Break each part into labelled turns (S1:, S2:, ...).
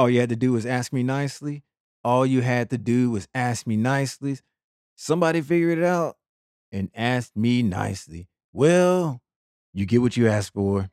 S1: All you had to do was ask me nicely. All you had to do was ask me nicely. Somebody figured it out and asked me nicely. Well, you get what you asked for.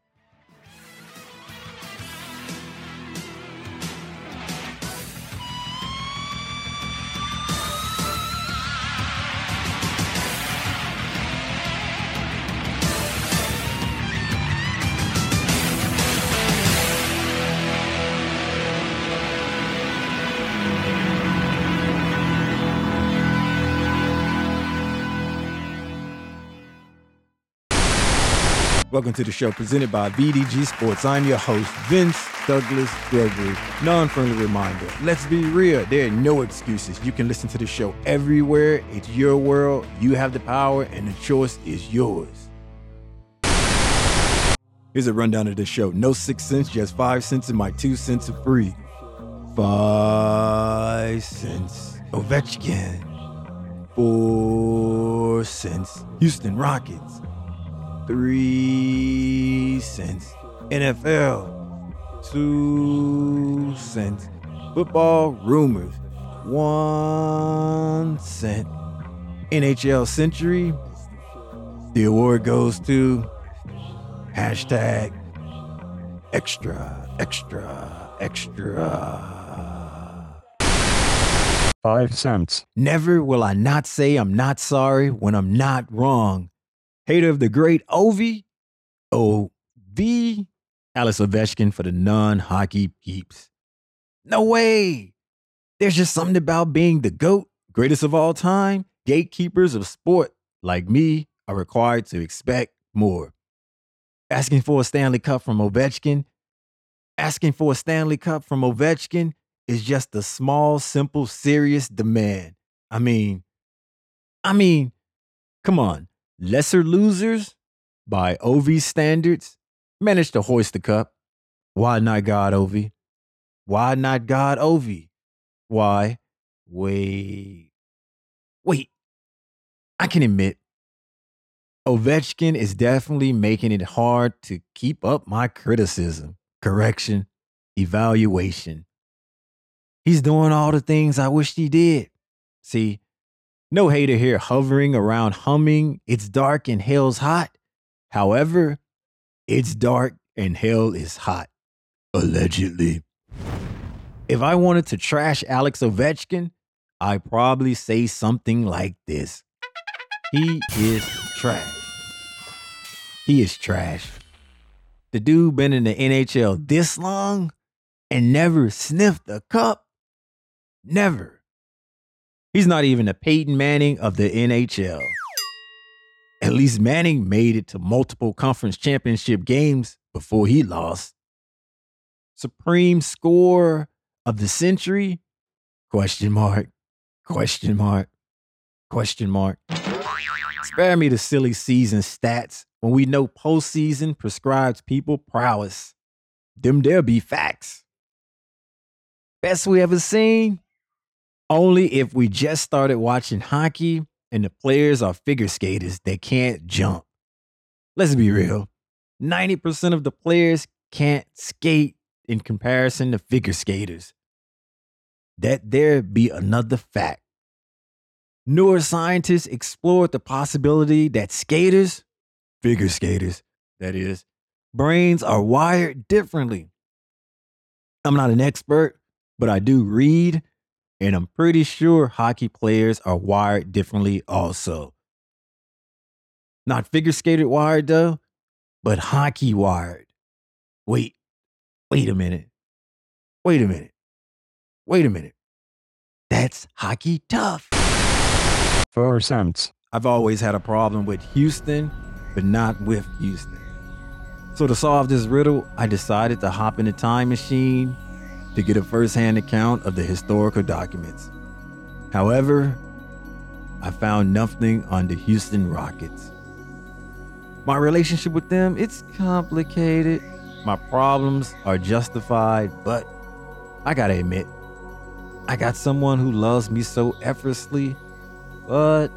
S1: Welcome to the show presented by VDG Sports. I'm your host, Vince Douglas Gregory. Non friendly reminder let's be real, there are no excuses. You can listen to the show everywhere. It's your world. You have the power, and the choice is yours. Here's a rundown of the show no six cents, just five cents, and my two cents are free. Five cents. Ovechkin. Four cents. Houston Rockets three cents. NFL, two cents. Football rumors, one cent. NHL Century, the award goes to hashtag extra, extra, extra.
S2: Five cents.
S1: Never will I not say I'm not sorry when I'm not wrong hater of the great Ovi, O V, Alex Ovechkin for the non hockey peeps. No way. There's just something about being the GOAT, greatest of all time. Gatekeepers of sport like me are required to expect more. Asking for a Stanley Cup from Ovechkin, asking for a Stanley Cup from Ovechkin is just a small, simple, serious demand. I mean, I mean, come on. Lesser Losers by Ovi standards managed to hoist the cup. Why not God Ovi? Why not God Ovi? Why? Wait. Wait. I can admit, Ovechkin is definitely making it hard to keep up my criticism, correction, evaluation. He's doing all the things I wished he did. See, no hater here hovering around humming, it's dark and hell's hot. However, it's dark and hell is hot. Allegedly. If I wanted to trash Alex Ovechkin, I'd probably say something like this He is trash. He is trash. The dude been in the NHL this long and never sniffed a cup? Never. He's not even a Peyton Manning of the NHL. At least Manning made it to multiple conference championship games before he lost. Supreme score of the century? Question mark. Question mark. Question mark. Spare me the silly season stats when we know postseason prescribes people prowess. Them there be facts. Best we ever seen? Only if we just started watching hockey and the players are figure skaters that can't jump. Let's be real 90% of the players can't skate in comparison to figure skaters. That there be another fact. Neuroscientists explored the possibility that skaters, figure skaters, that is, brains are wired differently. I'm not an expert, but I do read and I'm pretty sure hockey players are wired differently also. Not figure skated wired though, but hockey wired. Wait, wait a minute. Wait a minute. Wait a minute. That's hockey tough.
S2: Four cents.
S1: I've always had a problem with Houston, but not with Houston. So to solve this riddle, I decided to hop in a time machine to get a first-hand account of the historical documents. However, I found nothing on the Houston Rockets. My relationship with them, it's complicated. My problems are justified, but I gotta admit, I got someone who loves me so effortlessly, but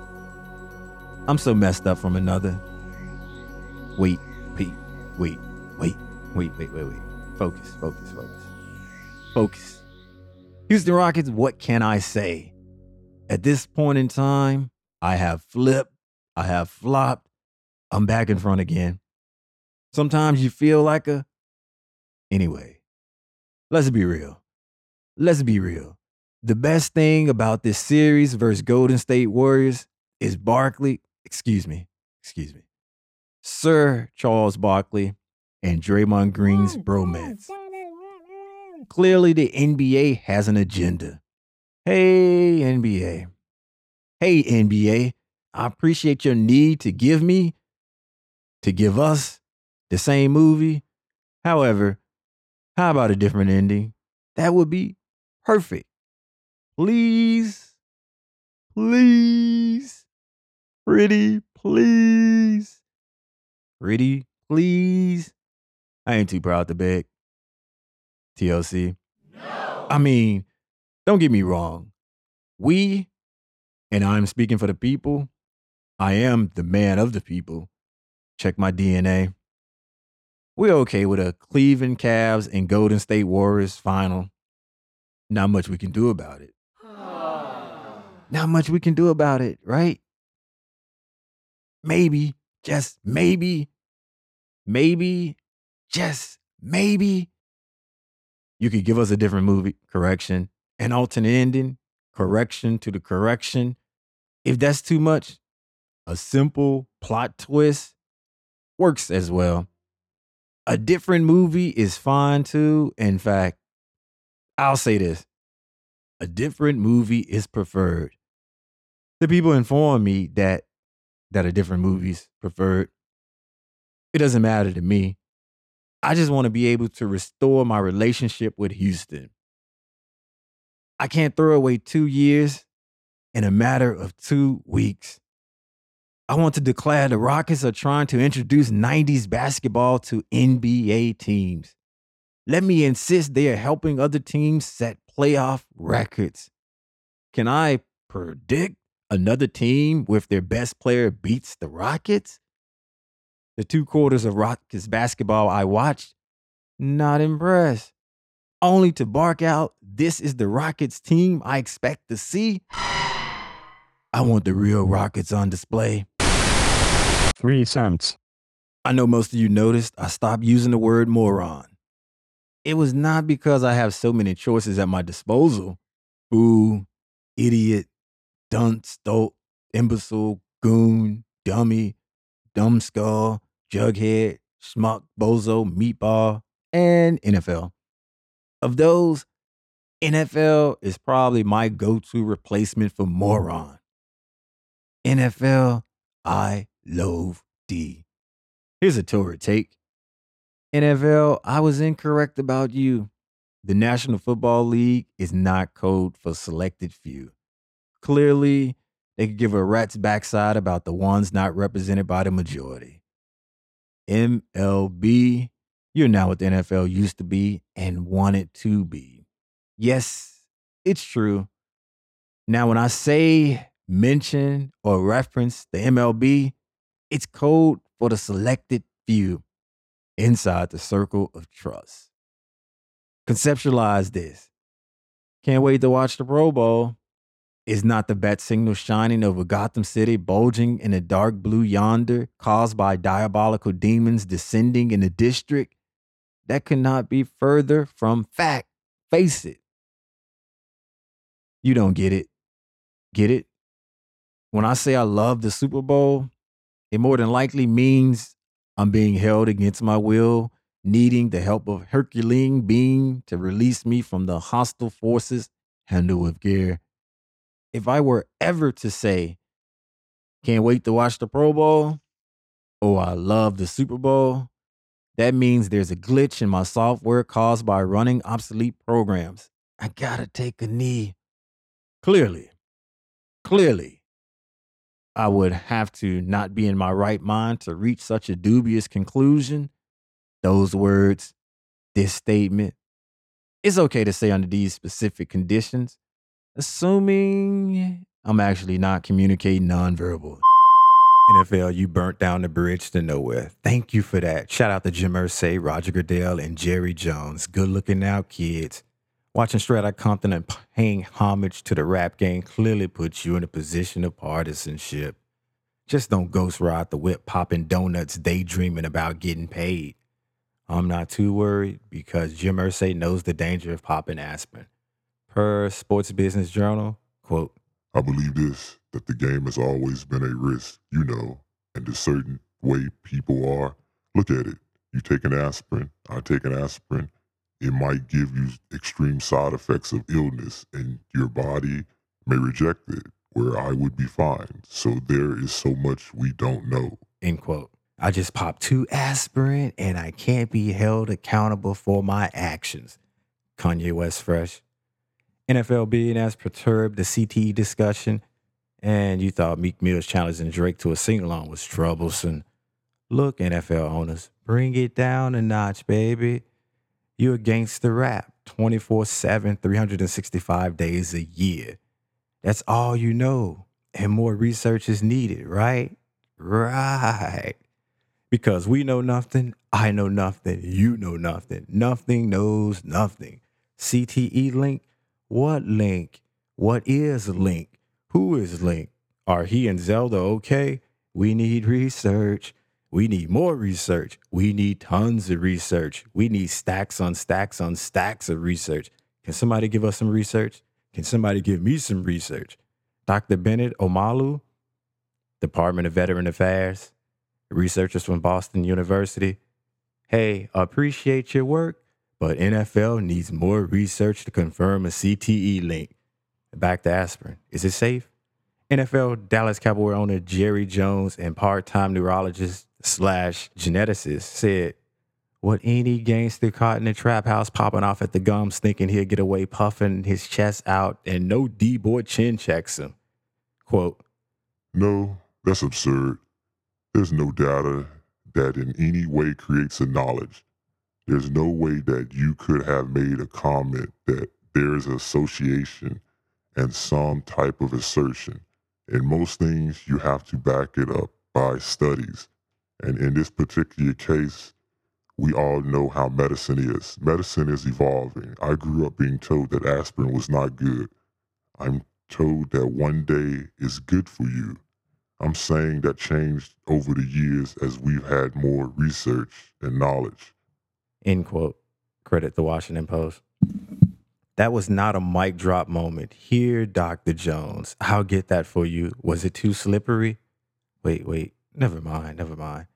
S1: I'm so messed up from another. Wait, wait, wait, wait, wait, wait, wait, wait. Focus, focus, focus. Focus. Houston Rockets, what can I say? At this point in time, I have flipped, I have flopped, I'm back in front again. Sometimes you feel like a. Anyway, let's be real. Let's be real. The best thing about this series versus Golden State Warriors is Barkley, excuse me, excuse me, Sir Charles Barkley and Draymond Green's bromance. Clearly, the NBA has an agenda. Hey, NBA. Hey, NBA. I appreciate your need to give me, to give us the same movie. However, how about a different ending? That would be perfect. Please, please, pretty, please, pretty, please. I ain't too proud to beg. TLC. No. I mean, don't get me wrong. We, and I'm speaking for the people, I am the man of the people. Check my DNA. We're okay with a Cleveland Cavs and Golden State Warriors final. Not much we can do about it. Not much we can do about it, right? Maybe, just maybe, maybe, just maybe, you could give us a different movie, correction, an alternate ending, correction to the correction. If that's too much, a simple plot twist works as well. A different movie is fine too. In fact, I'll say this a different movie is preferred. The people inform me that that a different movie's preferred. It doesn't matter to me. I just want to be able to restore my relationship with Houston. I can't throw away two years in a matter of two weeks. I want to declare the Rockets are trying to introduce 90s basketball to NBA teams. Let me insist they are helping other teams set playoff records. Can I predict another team with their best player beats the Rockets? The two quarters of Rockets basketball I watched, not impressed. Only to bark out, this is the Rockets team I expect to see. I want the real Rockets on display.
S2: Three cents.
S1: I know most of you noticed I stopped using the word moron. It was not because I have so many choices at my disposal. Ooh, idiot, dunce, dope, imbecile, goon, dummy, dumbskull, jughead, schmuck, bozo, meatball, and NFL. Of those, NFL is probably my go to replacement for moron. NFL, I loathe D. Here's a Torah take. NFL, I was incorrect about you. The National Football League is not code for selected few. Clearly, they could give a rat's backside about the ones not represented by the majority. MLB, you're not what the NFL used to be and wanted to be. Yes, it's true. Now, when I say mention or reference the MLB, it's code for the selected few inside the circle of trust. Conceptualize this. Can't wait to watch the Pro Bowl. Is not the bat signal shining over Gotham City, bulging in a dark blue yonder, caused by diabolical demons descending in the district? That could not be further from fact. Face it. You don't get it. Get it? When I say I love the Super Bowl, it more than likely means I'm being held against my will, needing the help of Herculean being to release me from the hostile forces handled with gear. If I were ever to say, can't wait to watch the Pro Bowl, oh, I love the Super Bowl, that means there's a glitch in my software caused by running obsolete programs. I gotta take a knee. Clearly, clearly, I would have to not be in my right mind to reach such a dubious conclusion. Those words, this statement, it's okay to say under these specific conditions, assuming I'm actually not communicating nonverbal. NFL, you burnt down the bridge to nowhere. Thank you for that. Shout out to Jim Irsay, Roger Goodell, and Jerry Jones. Good looking out, kids. Watching Outta Compton and paying homage to the rap game clearly puts you in a position of partisanship. Just don't ghost ride the whip popping donuts, daydreaming about getting paid. I'm not too worried because Jim Irsay knows the danger of popping aspirin. Per Sports Business Journal, quote,
S3: I believe this that the game has always been a risk, you know, and a certain way people are. Look at it. You take an aspirin, I take an aspirin. It might give you extreme side effects of illness, and your body may reject it, where I would be fine. So there is so much we don't know.
S1: End quote. I just popped two aspirin and I can't be held accountable for my actions. Kanye West Fresh. NFL billionaires perturbed the CTE discussion, and you thought Meek Mill's challenging Drake to a sing along was troublesome. Look, NFL owners, bring it down a notch, baby. You're against the rap 24 7, 365 days a year. That's all you know. And more research is needed, right? Right. Because we know nothing, I know nothing, you know nothing. Nothing knows nothing. CTE link? What link? What is link? Who is link? Are he and Zelda okay? We need research. We need more research. We need tons of research. We need stacks on stacks on stacks of research. Can somebody give us some research? Can somebody give me some research? Dr. Bennett Omalu, Department of Veteran Affairs, researchers from Boston University. Hey, appreciate your work, but NFL needs more research to confirm a CTE link. Back to aspirin. Is it safe? NFL Dallas Cowboy owner Jerry Jones and part-time neurologist slash geneticist said, "What any gangster caught in the trap house popping off at the gums, thinking he'll get away puffing his chest out, and no D-boy chin checks him." Quote:
S3: No, that's absurd. There's no data that in any way creates a knowledge. There's no way that you could have made a comment that there's association and some type of assertion. In most things, you have to back it up by studies. And in this particular case, we all know how medicine is. Medicine is evolving. I grew up being told that aspirin was not good. I'm told that one day is good for you. I'm saying that changed over the years as we've had more research and knowledge.
S1: End quote. Credit the Washington Post. That was not a mic drop moment. Here, Dr. Jones. I'll get that for you. Was it too slippery? Wait, wait. Never mind. Never mind.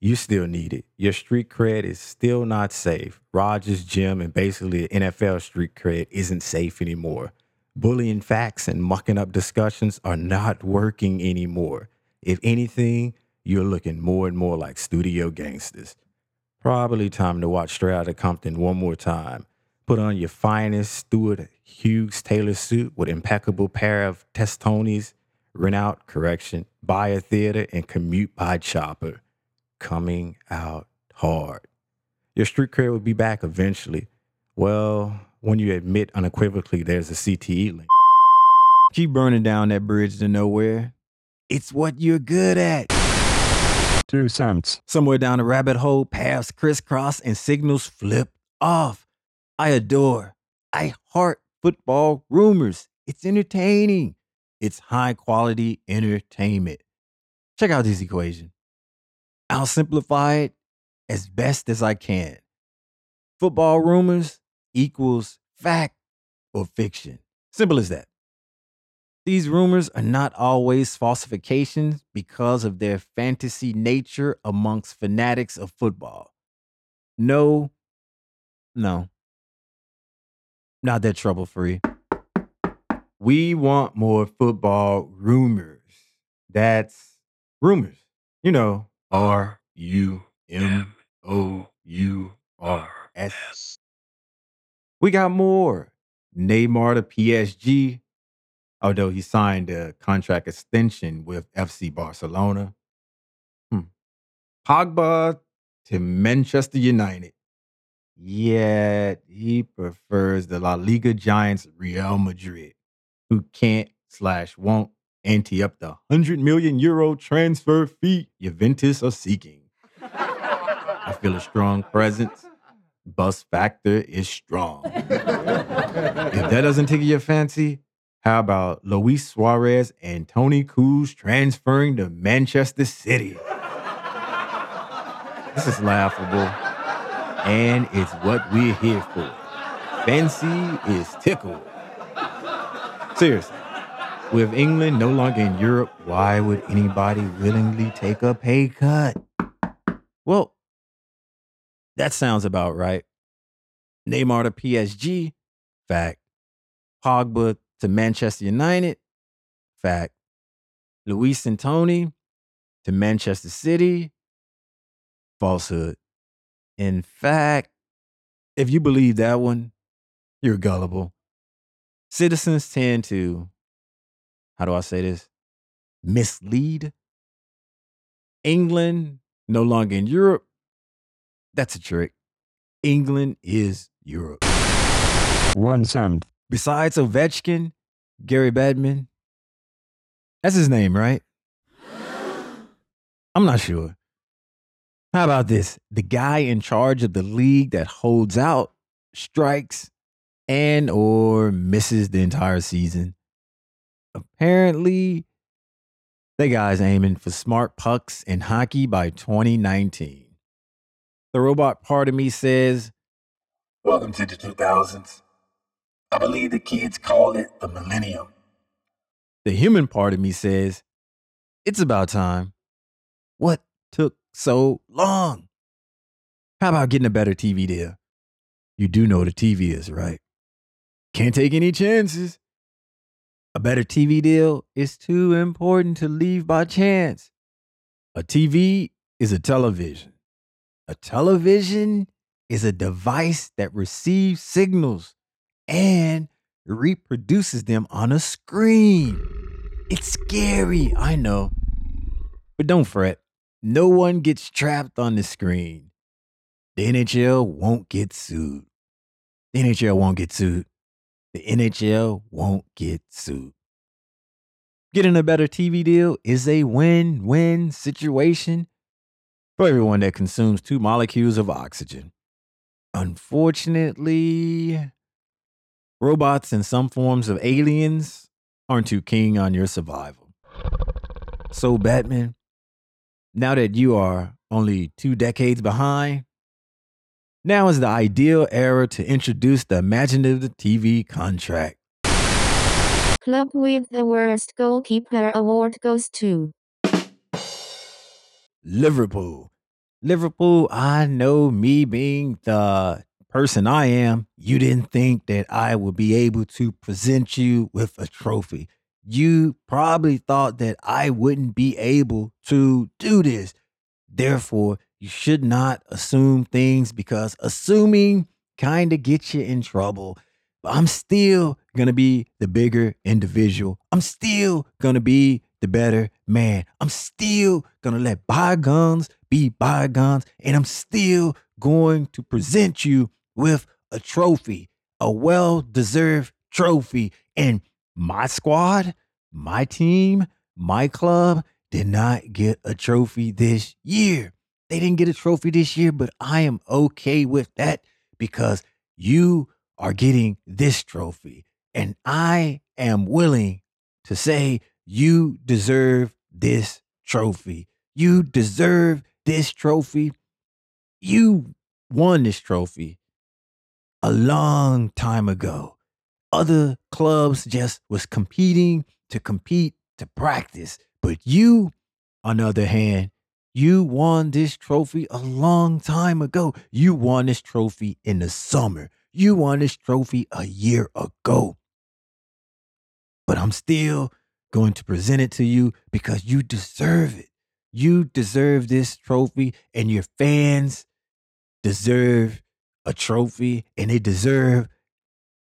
S1: You still need it. Your street cred is still not safe. Rogers Jim and basically NFL street cred isn't safe anymore. Bullying facts and mucking up discussions are not working anymore. If anything, you're looking more and more like studio gangsters. Probably time to watch Straight Outta Compton one more time. Put on your finest Stuart Hughes Taylor suit with impeccable pair of Testonis, rent out, correction, buy a theater, and commute by chopper. Coming out hard. Your street cred will be back eventually. Well, when you admit unequivocally there's a CTE link. Keep burning down that bridge to nowhere. It's what you're good at.
S2: Two cents.
S1: Somewhere down the rabbit hole, paths crisscross and signals flip off. I adore, I heart football rumors. It's entertaining. It's high quality entertainment. Check out this equation. I'll simplify it as best as I can. Football rumors equals fact or fiction. Simple as that. These rumors are not always falsifications because of their fantasy nature amongst fanatics of football. No, no, not that trouble free. We want more football rumors. That's rumors. You know, R U M O U R S. We got more. Neymar to PSG, although he signed a contract extension with FC Barcelona. Hmm. Pogba to Manchester United. Yet he prefers the La Liga giants Real Madrid, who can't slash won't ante up the 100 million euro transfer fee Juventus are seeking. I feel a strong presence. Bus factor is strong. If that doesn't tickle your fancy, how about Luis Suarez and Toni Kroos transferring to Manchester City? this is laughable, and it's what we're here for. Fancy is tickled. Seriously, with England no longer in Europe, why would anybody willingly take a pay cut? Well, that sounds about right. Neymar to PSG, fact. Pogba to Manchester United, fact. Luis and Toni to Manchester City, falsehood. In fact, if you believe that one, you're gullible. Citizens tend to, how do I say this? Mislead. England no longer in Europe. That's a trick. England is Europe.
S2: One cent.
S1: Besides Ovechkin, Gary Bettman, that's his name, right? I'm not sure. How about this? The guy in charge of the league that holds out strikes and or misses the entire season. Apparently, the guy's aiming for smart pucks in hockey by 2019. The robot part of me says, Welcome to the 2000s. I believe the kids call it the millennium. The human part of me says, It's about time. What took so long? How about getting a better TV deal? You do know the TV is, right? Can't take any chances. A better TV deal is too important to leave by chance. A TV is a television. A television is a device that receives signals and reproduces them on a screen. It's scary, I know. But don't fret. No one gets trapped on the screen. The NHL won't get sued. The NHL won't get sued. The NHL won't get sued. Getting a better TV deal is a win win situation for everyone that consumes two molecules of oxygen. Unfortunately, robots and some forms of aliens aren't too keen on your survival. So, Batman, now that you are only two decades behind, now is the ideal era to introduce the imaginative TV contract.
S4: Club with the worst goalkeeper award goes to
S1: Liverpool. Liverpool, I know me being the person I am, you didn't think that I would be able to present you with a trophy. You probably thought that I wouldn't be able to do this. Therefore, you should not assume things because assuming kind of gets you in trouble. But I'm still going to be the bigger individual. I'm still going to be the better man. I'm still going to let bygones be bygones, and I'm still going to present you with a trophy, a well deserved trophy. And my squad, my team, my club did not get a trophy this year. They didn't get a trophy this year, but I am okay with that because you are getting this trophy. And I am willing to say you deserve this trophy. You deserve this trophy. You won this trophy a long time ago. Other clubs just was competing to compete to practice. But you, on the other hand, you won this trophy a long time ago. You won this trophy in the summer. You won this trophy a year ago. But I'm still going to present it to you because you deserve it. You deserve this trophy, and your fans deserve a trophy, and they deserve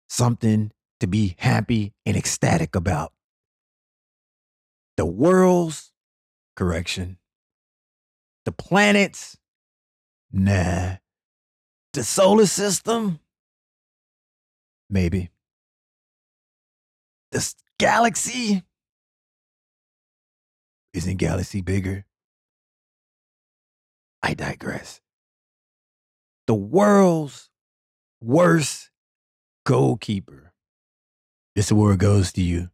S1: something to be happy and ecstatic about. The world's correction, the planets, nah. The solar system, maybe. The galaxy, isn't galaxy bigger? I digress. The world's worst goalkeeper This award goes to you.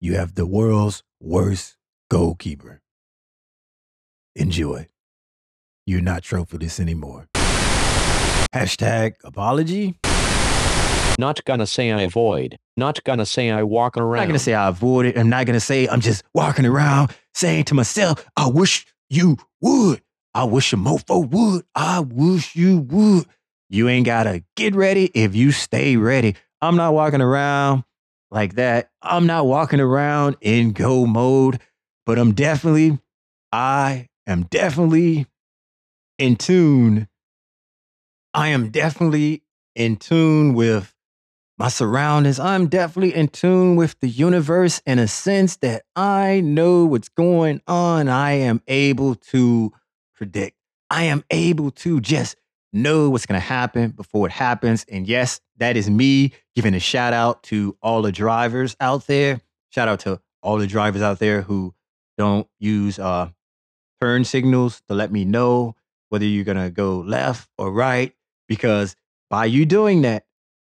S1: You have the world's worst goalkeeper. Enjoy. You're not trophyless anymore. Hashtag apology.
S5: Not gonna say I avoid. Not gonna say I walk around.
S1: Not gonna say I avoid it. I'm not gonna say I'm just walking around saying to myself, I wish you would. I wish a mofo would. I wish you would. You ain't gotta get ready if you stay ready. I'm not walking around like that. I'm not walking around in go mode, but I'm definitely, I am definitely in tune. I am definitely in tune with my surroundings. I'm definitely in tune with the universe in a sense that I know what's going on. I am able to predict. I am able to just know what's going to happen before it happens. And yes, that is me giving a shout out to all the drivers out there. Shout out to all the drivers out there who don't use uh, turn signals to let me know whether you're going to go left or right. Because by you doing that,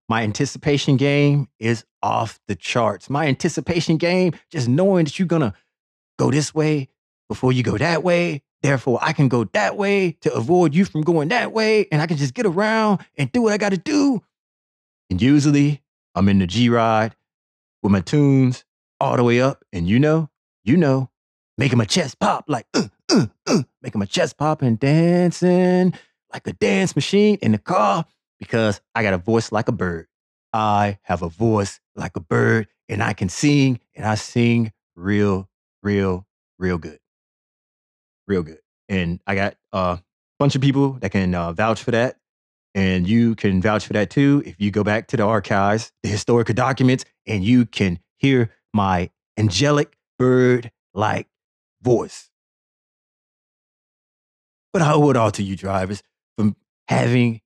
S1: my anticipation game is off the charts. My anticipation game, just knowing that you're going to go this way before you go that way. Therefore, I can go that way to avoid you from going that way. And I can just get around and do what I got to do. And usually I'm in the G ride with my tunes all the way up. And you know, you know, making my chest pop like, uh, uh, uh, making my chest pop and dancing like a dance machine in the car because I got a voice like a bird. I have a voice like a bird and I can sing and I sing real, real, real good. Real good. And I got a bunch of people that can uh, vouch for that. And you can vouch for that too if you go back to the archives, the historical documents, and you can hear my angelic bird like voice. But I owe it all to you drivers from having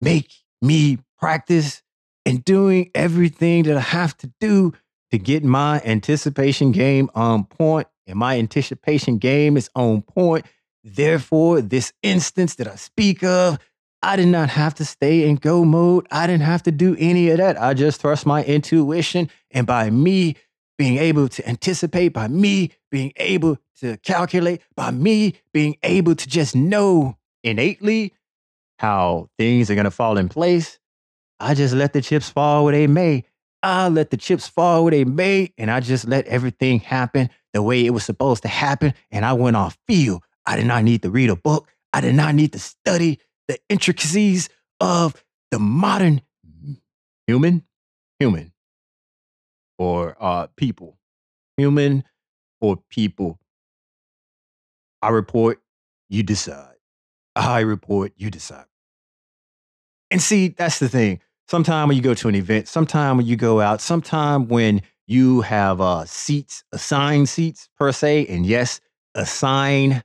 S1: make me practice and doing everything that I have to do to get my anticipation game on point. And my anticipation game is on point. Therefore, this instance that I speak of, I did not have to stay in go mode. I didn't have to do any of that. I just trust my intuition. And by me being able to anticipate, by me being able to calculate, by me being able to just know innately how things are going to fall in place, I just let the chips fall where they may. I let the chips fall where they may, and I just let everything happen the way it was supposed to happen. And I went off field. I did not need to read a book. I did not need to study the intricacies of the modern human, human, or uh, people, human or people. I report, you decide. I report, you decide. And see, that's the thing. Sometime when you go to an event, sometime when you go out, sometime when you have uh, seats, assigned seats per se, and yes, assign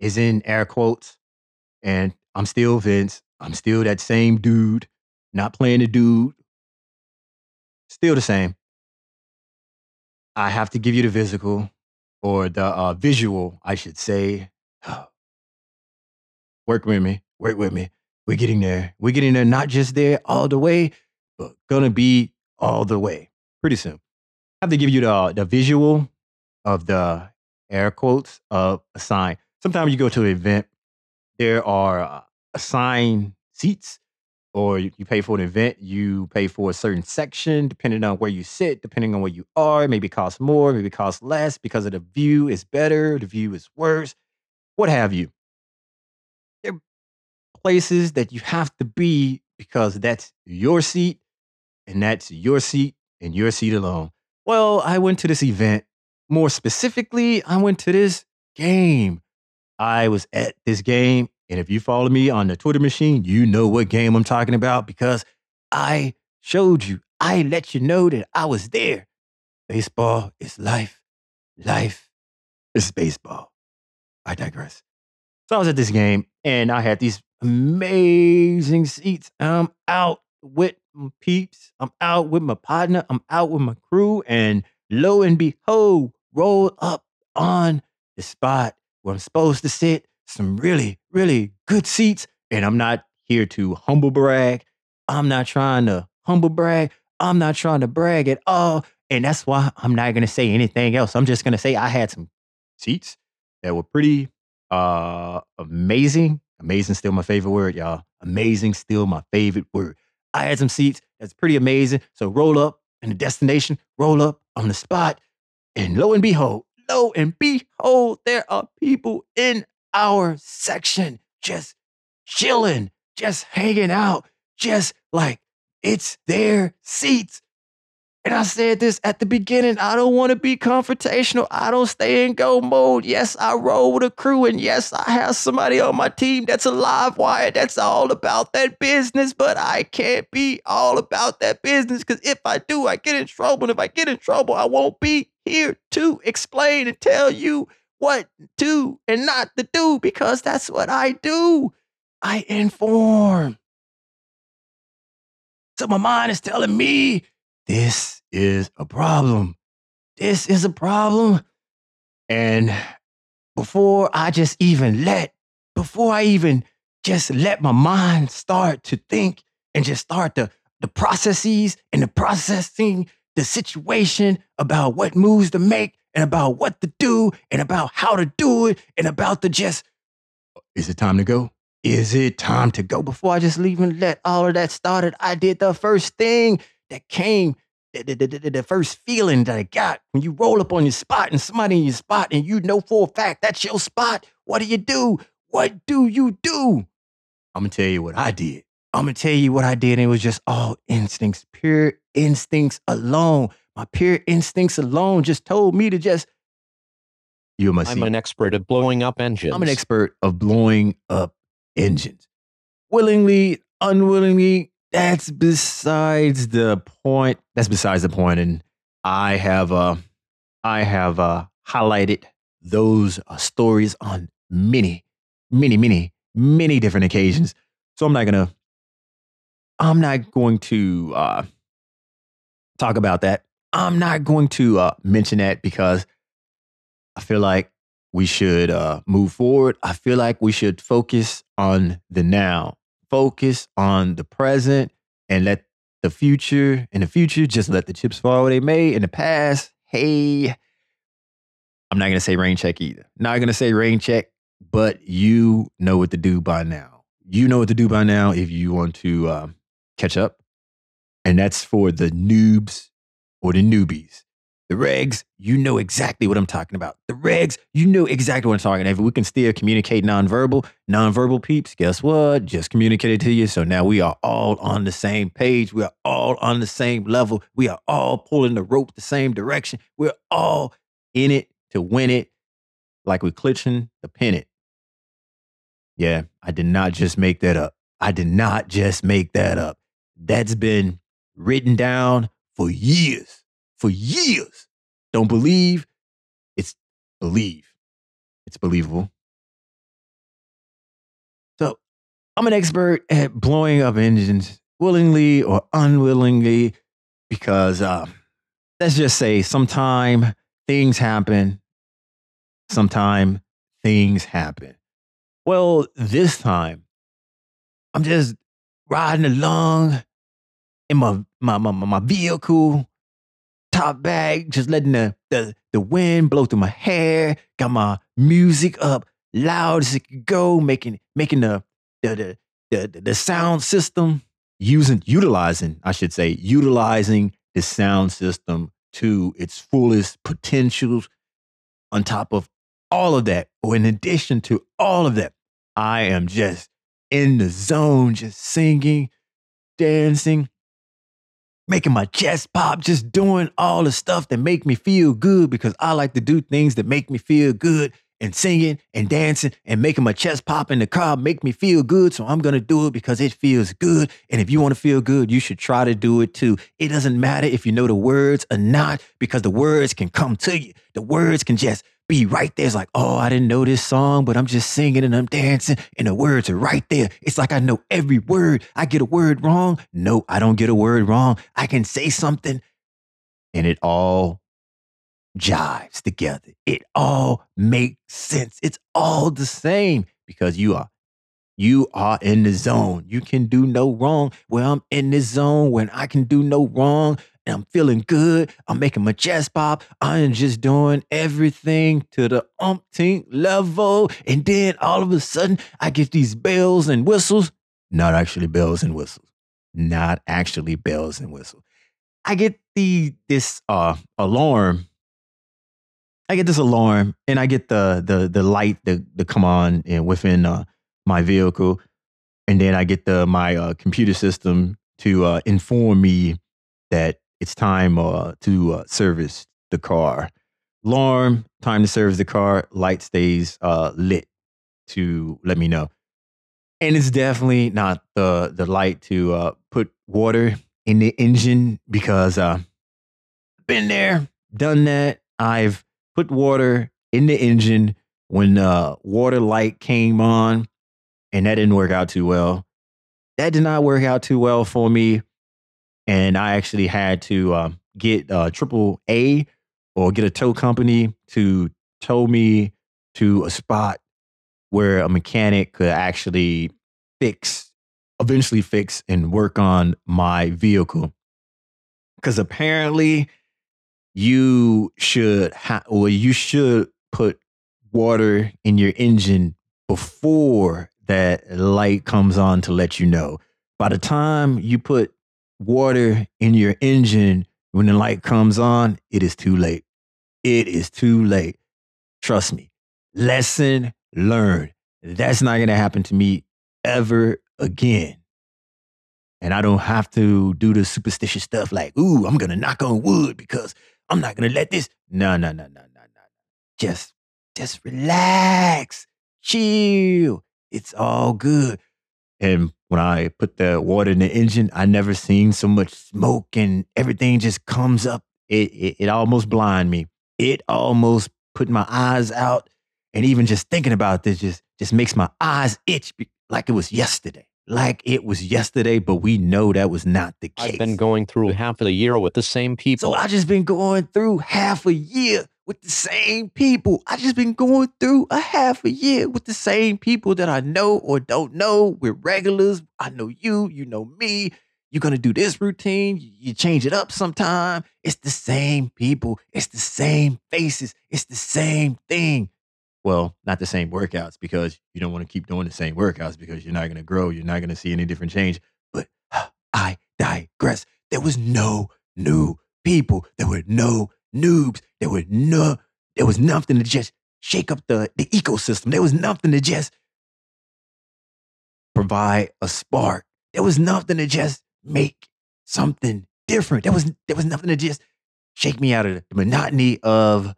S1: is in air quotes. And I'm still Vince. I'm still that same dude, not playing the dude. Still the same. I have to give you the physical or the uh, visual, I should say. Work with me. Work with me. We're getting there. We're getting there, not just there all the way, but gonna be all the way pretty soon. Have to give you the, the visual of the air quotes of a sign. Sometimes you go to an event, there are uh, assigned seats, or you, you pay for an event, you pay for a certain section, depending on where you sit, depending on where you are. Maybe it costs more, maybe it costs less because of the view is better, the view is worse, what have you There are places that you have to be because that's your seat and that's your seat and your seat alone. Well, I went to this event. More specifically, I went to this game. I was at this game. And if you follow me on the Twitter machine, you know what game I'm talking about because I showed you, I let you know that I was there. Baseball is life. Life is baseball. I digress. So I was at this game and I had these amazing seats. I'm out with my peeps. I'm out with my partner. I'm out with my crew. And lo and behold, roll up on the spot where I'm supposed to sit. Some really, really good seats. And I'm not here to humble brag. I'm not trying to humble brag. I'm not trying to brag at all. And that's why I'm not going to say anything else. I'm just going to say I had some seats that were pretty uh amazing. Amazing still my favorite word, y'all. Amazing still my favorite word. I had some seats that's pretty amazing. So roll up in the destination, roll up on the spot, and lo and behold, lo and behold, there are people in our section just chilling, just hanging out, just like it's their seats. And I said this at the beginning. I don't want to be confrontational. I don't stay in go mode. Yes, I roll with a crew. And yes, I have somebody on my team that's a live wire that's all about that business. But I can't be all about that business because if I do, I get in trouble. And if I get in trouble, I won't be here to explain and tell you what to and not to do because that's what I do. I inform. So my mind is telling me this is a problem. This is a problem. And before I just even let, before I even just let my mind start to think and just start the, the processes and the processing the situation about what moves to make and about what to do and about how to do it and about the just, is it time to go? Is it time to go? Before I just leave and let all of that started, I did the first thing that came, the, the, the, the first feeling that I got when you roll up on your spot and somebody in your spot and you know for a fact that's your spot. What do you do? What do you do? I'm gonna tell you what I did. I'm gonna tell you what I did. And it was just all instincts, pure instincts alone. My pure instincts alone just told me to just. You must
S5: I'm an expert at blowing up engines.
S1: I'm an expert of blowing up engines. Willingly, unwillingly, that's besides the point. That's besides the point. And I have uh I have uh highlighted those uh, stories on many, many, many, many different occasions. So I'm not gonna I'm not going to uh talk about that. I'm not going to uh mention that because I feel like we should uh, move forward. I feel like we should focus on the now, focus on the present, and let the future, in the future, just let the chips fall where they may. In the past, hey, I'm not to say rain check either. Not to say rain check, but you know what to do by now. You know what to do by now if you want to uh, catch up. And that's for the noobs or the newbies. The regs, you know exactly what I'm talking about. The regs, you know exactly what I'm talking about. If we can still communicate nonverbal, nonverbal peeps, guess what? Just communicated to you. So now we are all on the same page. We are all on the same level. We are all pulling the rope the same direction. We're all in it to win it, like we're clutching the pennant. Yeah, I did not just make that up. I did not just make that up. That's been written down for years for years. Don't believe, it's believe. It's believable. So I'm an expert at blowing up engines willingly or unwillingly because uh, let's just say sometime things happen, sometime things happen. Well, this time I'm just riding along in my my my, my vehicle top bag, just letting the, the, the wind blow through my hair, got my music up loud as it could go, making making the the the, the, the sound system using utilizing, I should say, utilizing the sound system to its fullest potentials. On top of all of that, or in addition to all of that, I am just in the zone, just singing, dancing, making my chest pop, just doing all the stuff that make me feel good because I like to do things that make me feel good and singing and dancing and making my chest pop in the car make me feel good. So I'm going to do it because it feels good. And if you want to feel good, you should try to do it too. It doesn't matter if you know the words or not because the words can come to you. The words can just be right there. It's like, oh, I didn't know this song, but I'm just singing and I'm dancing, and the words are right there. It's like I know every word. I get a word wrong. No, I don't get a word wrong. I can say something, and it all jives together. It all makes sense. It's all the same because you are You are in the zone. You can do no wrong. Well, I'm in this zone when I can do no wrong. And I'm feeling good. I'm making my chest pop. I am just doing everything to the umpteenth level. And then all of a sudden, I get these bells and whistles. Not actually bells and whistles. Not actually bells and whistles. I get the this uh alarm. I get this alarm and I get the the the light to, come on within uh my vehicle, and then I get the my uh, computer system to uh, inform me that it's time uh, to uh, service the car. Alarm, time to service the car. Light stays uh, lit to let me know, and it's definitely not the the light to uh, put water in the engine because uh, I've been there, done that. I've put water in the engine when uh, water light came on and that didn't work out too well. That did not work out too well for me, and I actually had to uh, get triple A or get a tow company to tow me to a spot where a mechanic could actually fix, eventually fix and work on my vehicle. Because apparently, you should or you should put water in your engine before that light comes on to let you know. By the time you put water in your engine, when the light comes on, it is too late. It is too late. Trust me. Lesson learned. That's not going to happen to me ever again. And I don't have to do the superstitious stuff like, ooh, I'm going to knock on wood because I'm not going to let this. No, no, no, no, no, no. Just, just relax, chill. It's all good. And when I put the water in the engine, I never seen so much smoke and everything just comes up. It, it, it almost blind me. It almost put my eyes out. And even just thinking about this just, just makes my eyes itch like it was yesterday. Like it was yesterday, but we know that was not the case.
S5: I've been going through half of the year with the same people.
S1: So I just been going through half a year with the same people. I just been going through a half a year with the same people that I know or don't know. We're regulars. I know you, you know me. You're gonna do this routine, you change it up sometime. It's the same people, it's the same faces, it's the same thing. Well, not the same workouts because you don't want to keep doing the same workouts because you're not gonna grow, you're not gonna see any different change. But I digress. There was no new people, there were no noobs. There were no, there was nothing to just shake up the, the ecosystem. There was nothing to just provide a spark. There was nothing to just make something different. There was there was nothing to just shake me out of the monotony of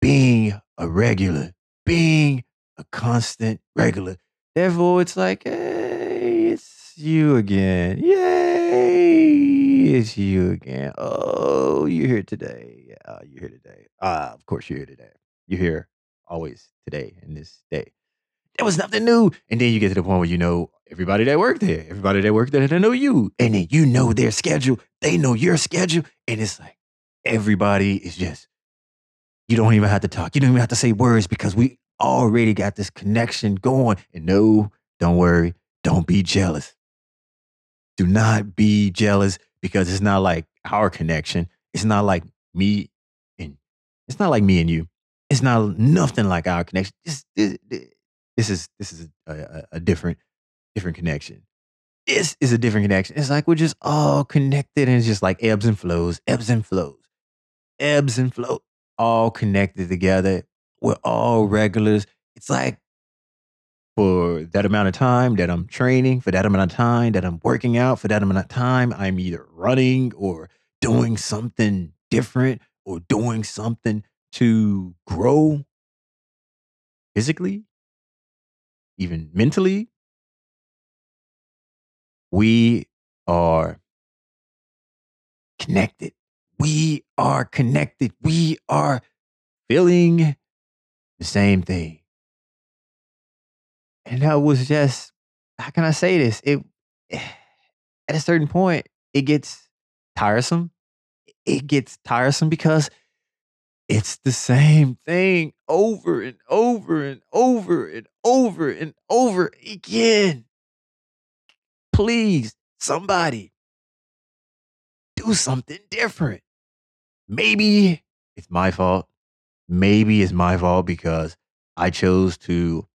S1: being a regular, being a constant regular. Therefore, it's like, hey, it's you again. Yay, it's you again. Oh, you're here today. Yeah, you're here today. Ah, of course you're here today. You're here always today in this day. There was nothing new. And then you get to the point where you know everybody that worked there, everybody that worked there, they know you. And then you know their schedule, they know your schedule. And it's like everybody is just, you don't even have to talk. You don't even have to say words because we already got this connection going. And no, don't worry, don't be jealous. Do not be jealous because it's not like our connection. It's not like me and it's not like me and you. It's not nothing like our connection. This, this, this is this is a, a, a different different connection. This is a different connection. It's like we're just all connected and it's just like ebbs and flows, ebbs and flows, ebbs and flows, all connected together. We're all regulars. It's like for that amount of time that I'm training, for that amount of time that I'm working out, for that amount of time I'm either running or doing something different or doing something to grow physically, even mentally, we are connected. We are connected. We are feeling the same thing. And that was just, how can I say this? It at a certain point, it gets tiresome. It gets tiresome because It's the same thing over and over and over and over and over again. Please, somebody, do something different. Maybe it's my fault. Maybe it's my fault because I chose to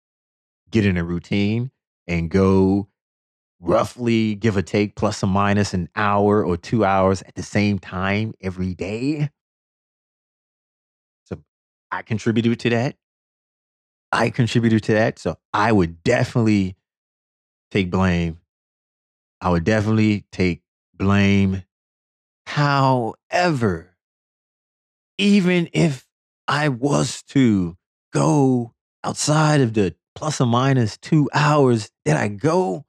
S1: get in a routine and go roughly give or take plus or minus an hour or two hours at the same time every day. So I contributed to that. I contributed to that. So I would definitely take blame. I would definitely take blame. However, even if I was to go outside of the plus or minus two hours that I go,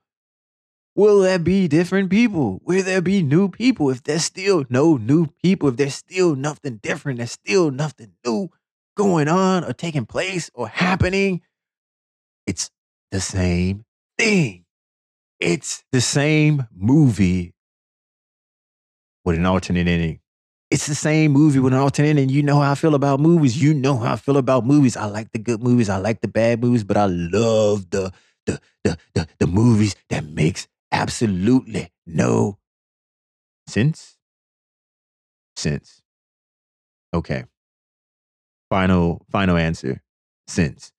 S1: will there be different people? Will there be new people? If there's still no new people, if there's still nothing different, there's still nothing new going on or taking place or happening, it's the same thing. It's the same movie with an alternate ending. It's the same movie with an alternate and You know how I feel about movies. You know how I feel about movies. I like the good movies. I like the bad movies, but I love the the the the, the movies that makes absolutely no sense. Sense. Okay. Final final answer. Sense.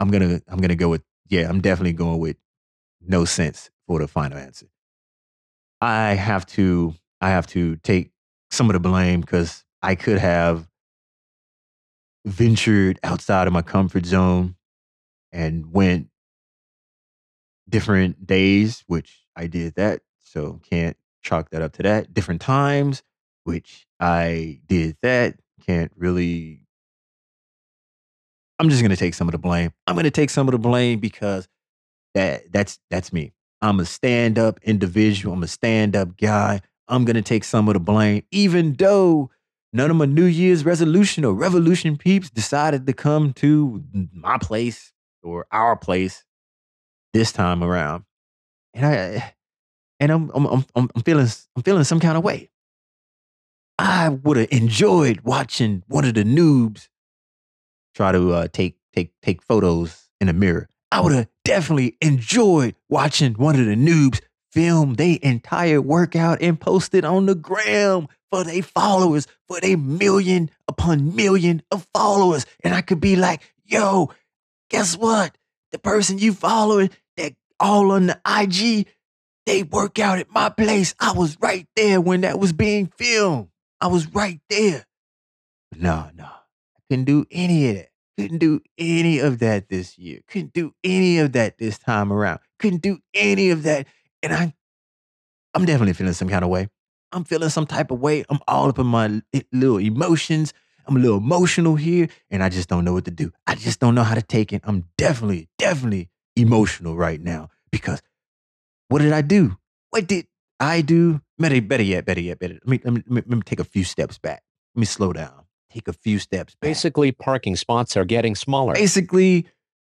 S1: I'm gonna I'm gonna go with yeah, I'm definitely going with no sense for the final answer. I have to I have to take some of the blame because I could have ventured outside of my comfort zone and went different days, which I did that. So can't chalk that up to that. Different times, which I did that. Can't really. I'm just gonna take some of the blame. I'm gonna take some of the blame because that that's that's me. I'm a stand-up individual. I'm a stand-up guy. I'm gonna take some of the blame, even though none of my New Year's resolution or revolution peeps decided to come to my place or our place this time around. And I and I'm I'm I'm, I'm feeling I'm feeling some kind of way. I would have enjoyed watching one of the noobs try to uh, take take take photos in a mirror. I would have definitely enjoyed watching one of the noobs film their entire workout and post it on the gram for their followers, for their million upon million of followers. And I could be like, yo, guess what? The person you following that all on the IG, they work out at my place. I was right there when that was being filmed. I was right there. No, no, I couldn't do any of that. Couldn't do any of that this year. Couldn't do any of that this time around. Couldn't do any of that. And I, I'm definitely feeling some kind of way. I'm feeling some type of way. I'm all up in my little emotions. I'm a little emotional here, and I just don't know what to do. I just don't know how to take it. I'm definitely, definitely emotional right now because what did I do? What did I do? Better, better yet, better yet, better. Let me, let me, let me take a few steps back. Let me slow down. Take a few steps back.
S5: Basically, parking spots are getting smaller.
S1: Basically,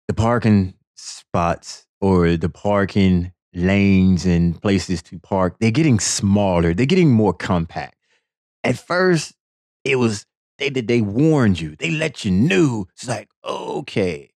S1: the parking spots or the parking lanes and places to park, they're getting smaller. They're getting more compact. At first, it was they they warned you. They let you know. It's like, okay.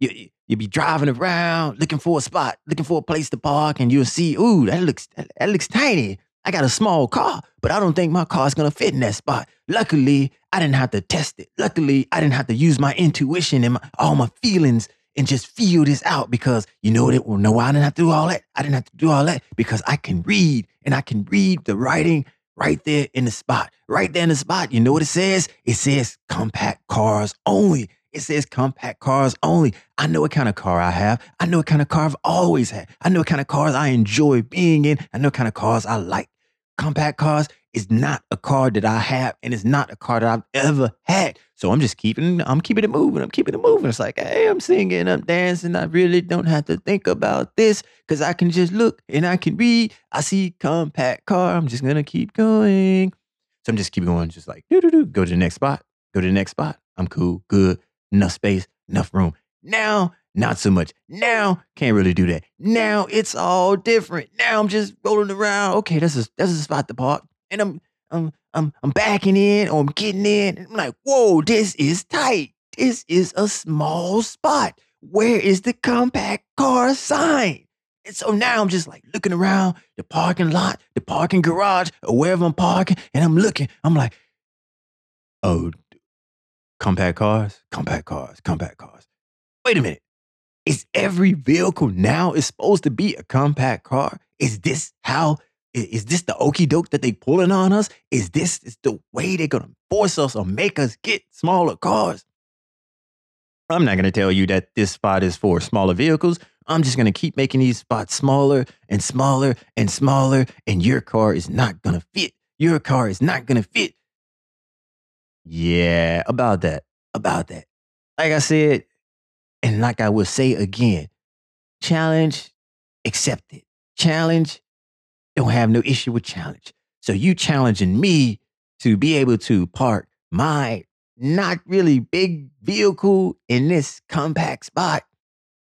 S1: You, you you be driving around looking for a spot, looking for a place to park, and you'll see, ooh, that looks that, that looks tiny. I got a small car, but I don't think my car's gonna fit in that spot. Luckily, I didn't have to test it. Luckily, I didn't have to use my intuition and my, all my feelings and just feel this out because you know what? Well, no, I didn't have to do all that. I didn't have to do all that because I can read and I can read the writing right there in the spot. Right there in the spot. You know what it says? It says compact cars only. It says compact cars only. I know what kind of car I have. I know what kind of car I've always had. I know what kind of cars I enjoy being in. I know what kind of cars I like. Compact cars is not a car that I have, and it's not a car that I've ever had. So I'm just keeping, I'm keeping it moving. I'm keeping it moving. It's like, hey, I'm singing, I'm dancing. I really don't have to think about this because I can just look and I can read. I see compact car. I'm just gonna keep going. So I'm just keep going, just like do do do. Go to the next spot. Go to the next spot. I'm cool, good, enough space, enough room. Now, not so much. Now, can't really do that. Now it's all different. Now I'm just rolling around. Okay, that's a that's a spot to park, and I'm I'm I'm I'm backing in or I'm getting in. I'm like, whoa, this is tight. This is a small spot. Where is the compact car sign? And so now I'm just like looking around the parking lot, the parking garage, or wherever I'm parking, and I'm looking. I'm like, oh, compact cars, compact cars, compact cars. Wait a minute. Is every vehicle now is supposed to be a compact car? Is this how? Is this the okey doke that they pulling on us? Is this is the way they're gonna force us or make us get smaller cars? I'm not gonna tell you that this spot is for smaller vehicles. I'm just gonna keep making these spots smaller and smaller and smaller, and your car is not gonna fit. Your car is not gonna fit. Yeah, about that. About that. Like I said, and like I will say again, challenge accepted. Challenge, don't have no issue with challenge. So you challenging me to be able to park my not really big vehicle in this compact spot.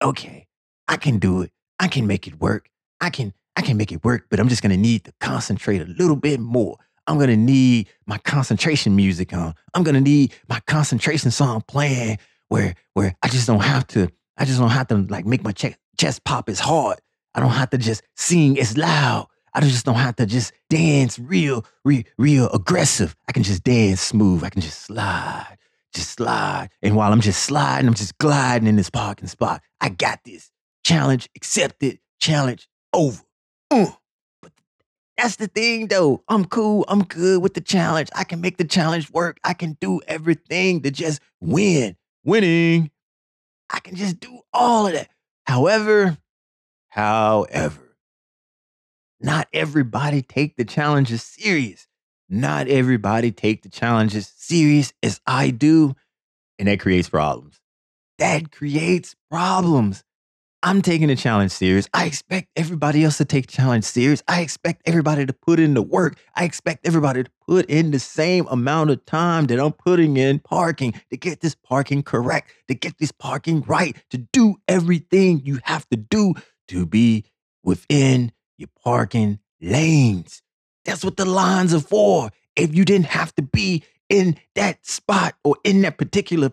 S1: Okay, I can do it. I can make it work. I can I can make it work, but I'm just gonna need to concentrate a little bit more. I'm gonna need my concentration music on. I'm gonna need my concentration song playing where where I just don't have to, I just don't have to like make my che- chest pop as hard. I don't have to just sing as loud. I just don't have to just dance real, real, real aggressive. I can just dance smooth. I can just slide, just slide. And while I'm just sliding, I'm just gliding in this parking spot. I got this. Challenge accepted. Challenge over. Uh. But that's the thing, though. I'm cool. I'm good with the challenge. I can make the challenge work. I can do everything to just win. Winning. I can just do all of that. However, however, not everybody take the challenges serious. Not everybody take the challenges serious as I do, and that creates problems. That creates problems. I'm taking the challenge serious. I expect everybody else to take the challenge serious. I expect everybody to put in the work. I expect everybody to put in the same amount of time that I'm putting in parking to get this parking correct, to get this parking right, to do everything you have to do to be within your parking lanes. That's what the lines are for. If you didn't have to be in that spot or in that particular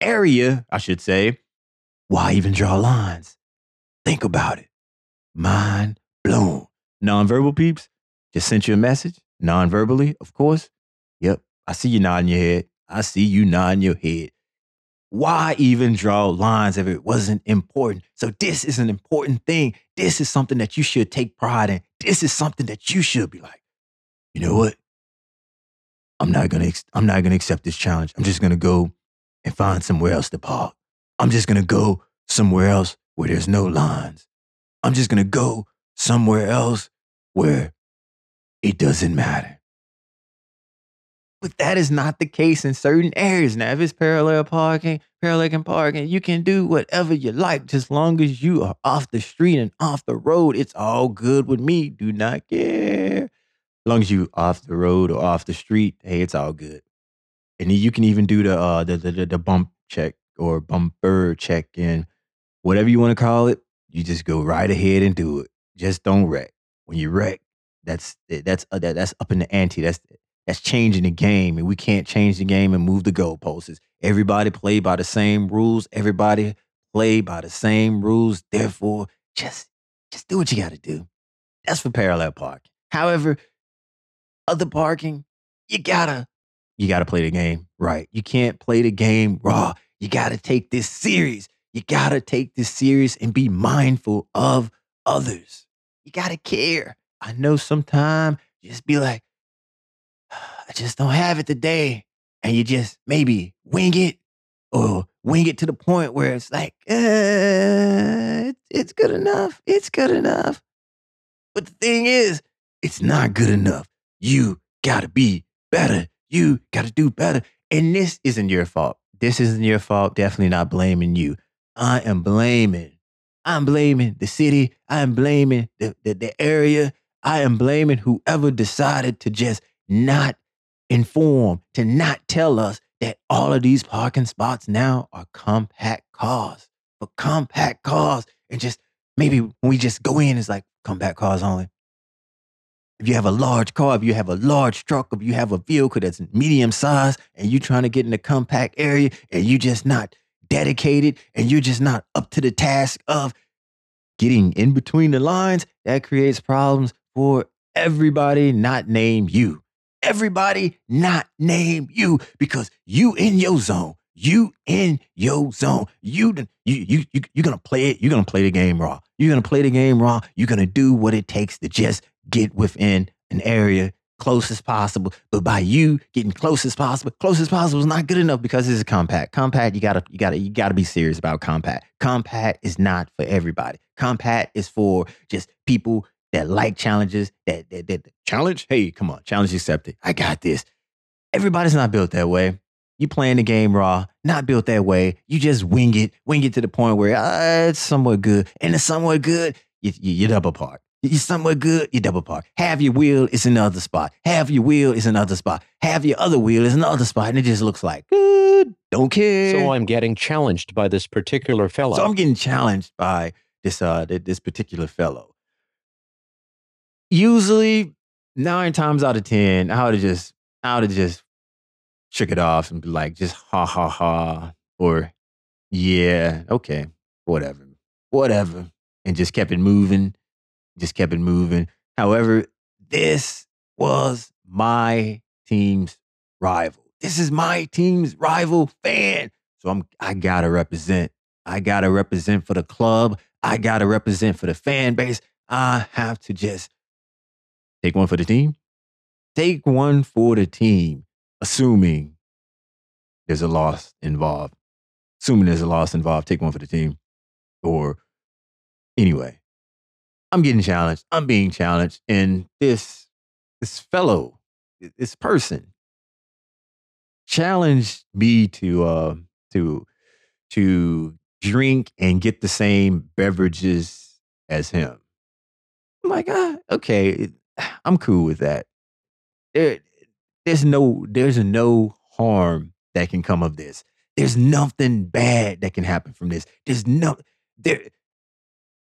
S1: area, I should say, why even draw lines? Think about it. Mind blown. Nonverbal peeps, just sent you a message. Non-verbally, of course. Yep. I see you nodding your head. I see you nodding your head. Why even draw lines if it wasn't important? So this is an important thing. This is something that you should take pride in. This is something that you should be like, you know what? I'm not gonna I'm not gonna accept this challenge. I'm just gonna go and find somewhere else to park. I'm just gonna go somewhere else where there's no lines. I'm just gonna go somewhere else where it doesn't matter. But that is not the case in certain areas. Now, if it's parallel parking, parallel can parking, you can do whatever you like, just long as you are off the street and off the road. It's all good with me. Do not care. As long as you off the road or off the street, hey, it's all good. And you can even do the uh the the, the, bump check or bumper check and whatever you want to call it. You just go right ahead and do it. Just don't wreck. When you wreck, that's that's uh, that, that's up in the ante. That's that's changing the game, and we can't change the game and move the goalposts. Everybody play by the same rules. Everybody play by the same rules. Therefore, just just do what you got to do. That's for parallel parking. However, other parking, you gotta you gotta play the game right. You can't play the game raw. You gotta take this serious. You gotta take this serious and be mindful of others. You gotta care. I know sometimes just be like, I just don't have it today. And you just maybe wing it or wing it to the point where it's like, uh, it's- good enough. It's good enough. But the thing is, it's not good enough. You gotta be better. You gotta do better. And this isn't your fault. This isn't your fault. Definitely not blaming you. I am blaming. I'm blaming the city. I am blaming the, the, the area. I am blaming whoever decided to just not inform, to not tell us that all of these parking spots now are compact cars. For compact cars. And just maybe when we just go in, it's like compact cars only. if you have a large car, if you have a large truck, if you have a vehicle that's medium size and you're trying to get in a compact area and you're just not dedicated and you're just not up to the task of getting in between the lines, that creates problems for everybody not named you. Everybody not name you because you in your zone. You in your zone. You you you you you're gonna play it. You're gonna play the game raw. You're gonna play the game raw. You're gonna do what it takes to just get within an area close as possible. But by you getting close as possible, close as possible is not good enough because it's a compact. Compact, you gotta you gotta you gotta be serious about compact. Compact is not for everybody. Compact is for just people that like challenges. That that, that challenge. Hey, come on, challenge accepted. I got this. Everybody's not built that way. You playing the game raw, not built that way. You just wing it, wing it to the point where uh, it's somewhat good, and it's somewhat good. You, you, you double park. You're somewhat good, you double park. Have your wheel is another spot. Have your wheel is another spot. Have your other wheel is another spot, and it just looks like good. Don't care.
S5: So I'm getting challenged by this particular fellow.
S1: So I'm getting challenged by this uh this particular fellow. Usually, nine times out of ten, I would have just I would have just shook it off and be like, just ha ha ha, or yeah, okay, whatever, whatever, and just kept it moving, just kept it moving. However, this was my team's rival. This is my team's rival fan. So I'm I gotta represent. I gotta represent for the club. I gotta represent for the fan base. I have to just take one for the team. Take one for the team, assuming there's a loss involved. Assuming there's a loss involved, take one for the team. Or anyway, I'm getting challenged. I'm being challenged. And this this fellow, this person, challenged me to uh to to drink and get the same beverages as him. I'm like, ah, okay, I'm cool with that. There, there's no there's no harm that can come of this. There's nothing bad that can happen from this. There's no there.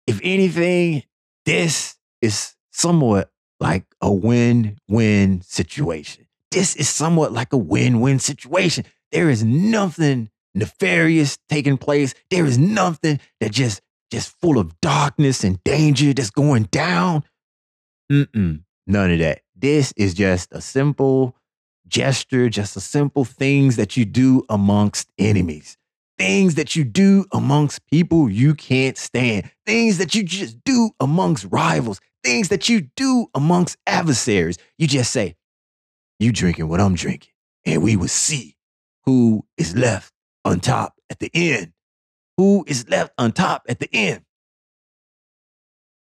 S1: If anything, this is somewhat like a win-win situation. This is somewhat like a win-win situation. There is nothing nefarious taking place. There is nothing that just just full of darkness and danger that's going down. Mm-mm, none of that. This is just a simple gesture, just a simple things that you do amongst enemies. Things that you do amongst people you can't stand. Things that you just do amongst rivals. Things that you do amongst adversaries. You just say, You drinking what I'm drinking. And we will see who is left on top at the end. Who is left on top at the end?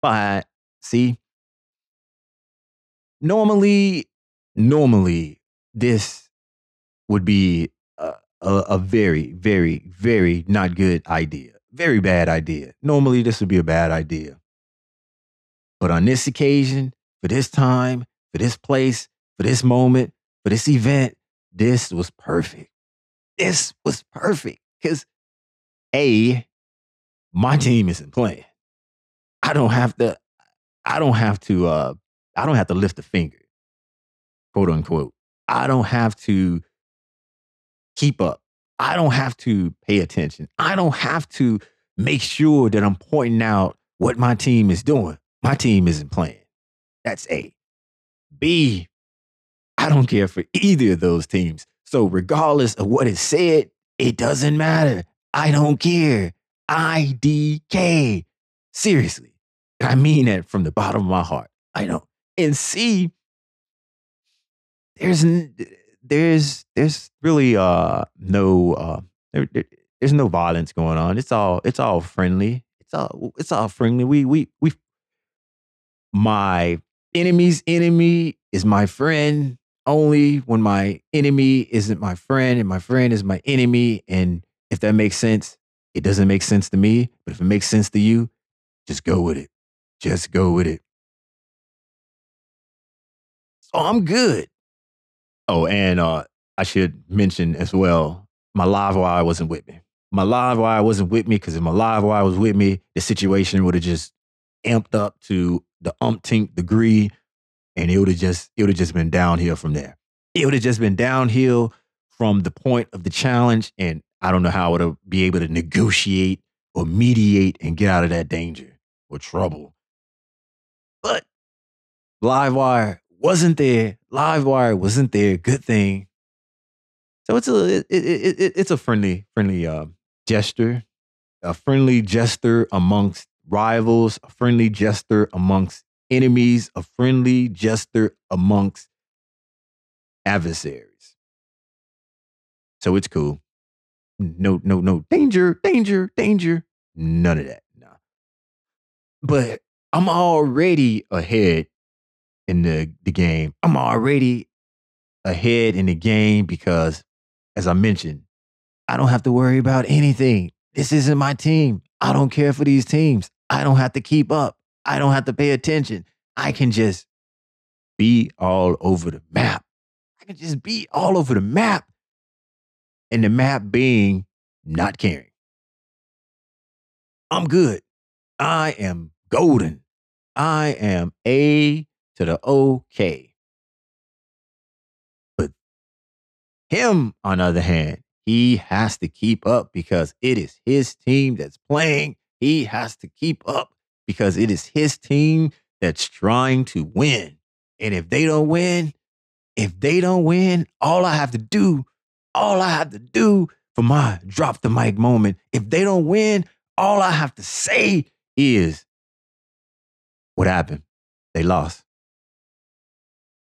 S1: But see, normally, normally, this would be a, a, a very, very, very not good idea. Very bad idea. Normally, this would be a bad idea. But on this occasion, for this time, for this place, for this moment, for this event, this was perfect. This was perfect because A, my team isn't playing. I don't have to, I don't have to, uh, I don't have to lift a finger, quote unquote. I don't have to keep up. I don't have to pay attention. I don't have to make sure that I'm pointing out what my team is doing. My team isn't playing. That's A. B, I don't care for either of those teams. So, regardless of what is said, it doesn't matter. I don't care. IDK. Seriously. I mean that from the bottom of my heart. I don't. And see there's there's there's really uh no uh there, there- there's no violence going on. It's all it's all friendly. It's all it's all friendly. We we we my enemy's enemy is my friend only when my enemy isn't my friend and my friend is my enemy and if that makes sense it doesn't make sense to me but if it makes sense to you just go with it just go with it so i'm good oh and uh i should mention as well my live wire wasn't with me my live wire wasn't with me because if my live wire was with me the situation would have just amped up to the umpteenth degree and it would have just it would have just been downhill from there. It would have just been downhill from the point of the challenge, and I don't know how I would have be able to negotiate or mediate and get out of that danger or trouble. But Livewire wasn't there. Livewire wasn't there. Good thing. So it's a it, it, it, it's a friendly friendly uh, gesture, a friendly gesture amongst rivals, a friendly gesture amongst enemies, a friendly gesture amongst adversaries. So it's cool. No, no, no danger, danger, danger. None of that. Nah. But I'm already ahead in the, the game. I'm already ahead in the game because, as I mentioned, I don't have to worry about anything. This isn't my team. I don't care for these teams. I don't have to keep up. I don't have to pay attention. I can just be all over the map. I can just be all over the map. And the map being not caring. I'm good. I am golden. I am A to the OK. But him, on the other hand, he has to keep up because it is his team that's playing. He has to keep up because it is his team that's trying to win. And if they don't win, if they don't win, all I have to do, all I have to do for my drop the mic moment, if they don't win, all I have to say is what happened? They lost.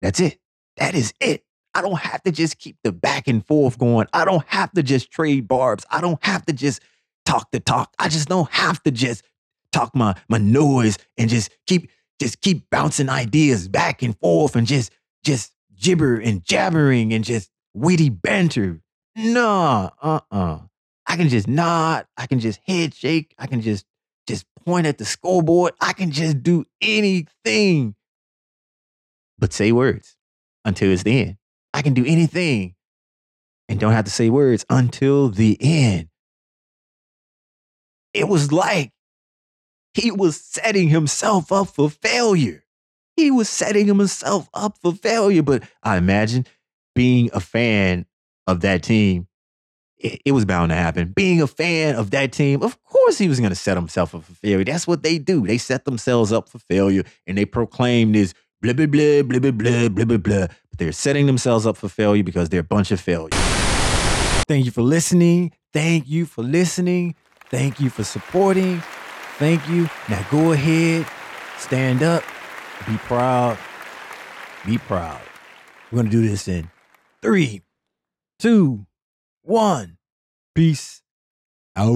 S1: That's it. That is it. I don't have to just keep the back and forth going. I don't have to just trade barbs. I don't have to just talk the talk. I just don't have to just talk my my noise and just keep just keep bouncing ideas back and forth and just just gibber and jabbering and just witty banter. Nah, uh-uh. I can just nod. I can just head shake. I can just just point at the scoreboard. I can just do anything but say words until it's the end. I can do anything and don't have to say words until the end. It was like he was setting himself up for failure. He was setting himself up for failure. But I imagine being a fan of that team, it, it was bound to happen. Being a fan of that team, of course he was going to set himself up for failure. That's what they do. They set themselves up for failure and they proclaim this blah, blah, blah, blah, blah, blah, blah, blah, blah. But they're setting themselves up for failure because they're a bunch of failures. Thank you for listening. Thank you for listening. Thank you for supporting. Thank you. Now go ahead, stand up, be proud, be proud. We're going to do this in three, two, one. Peace out.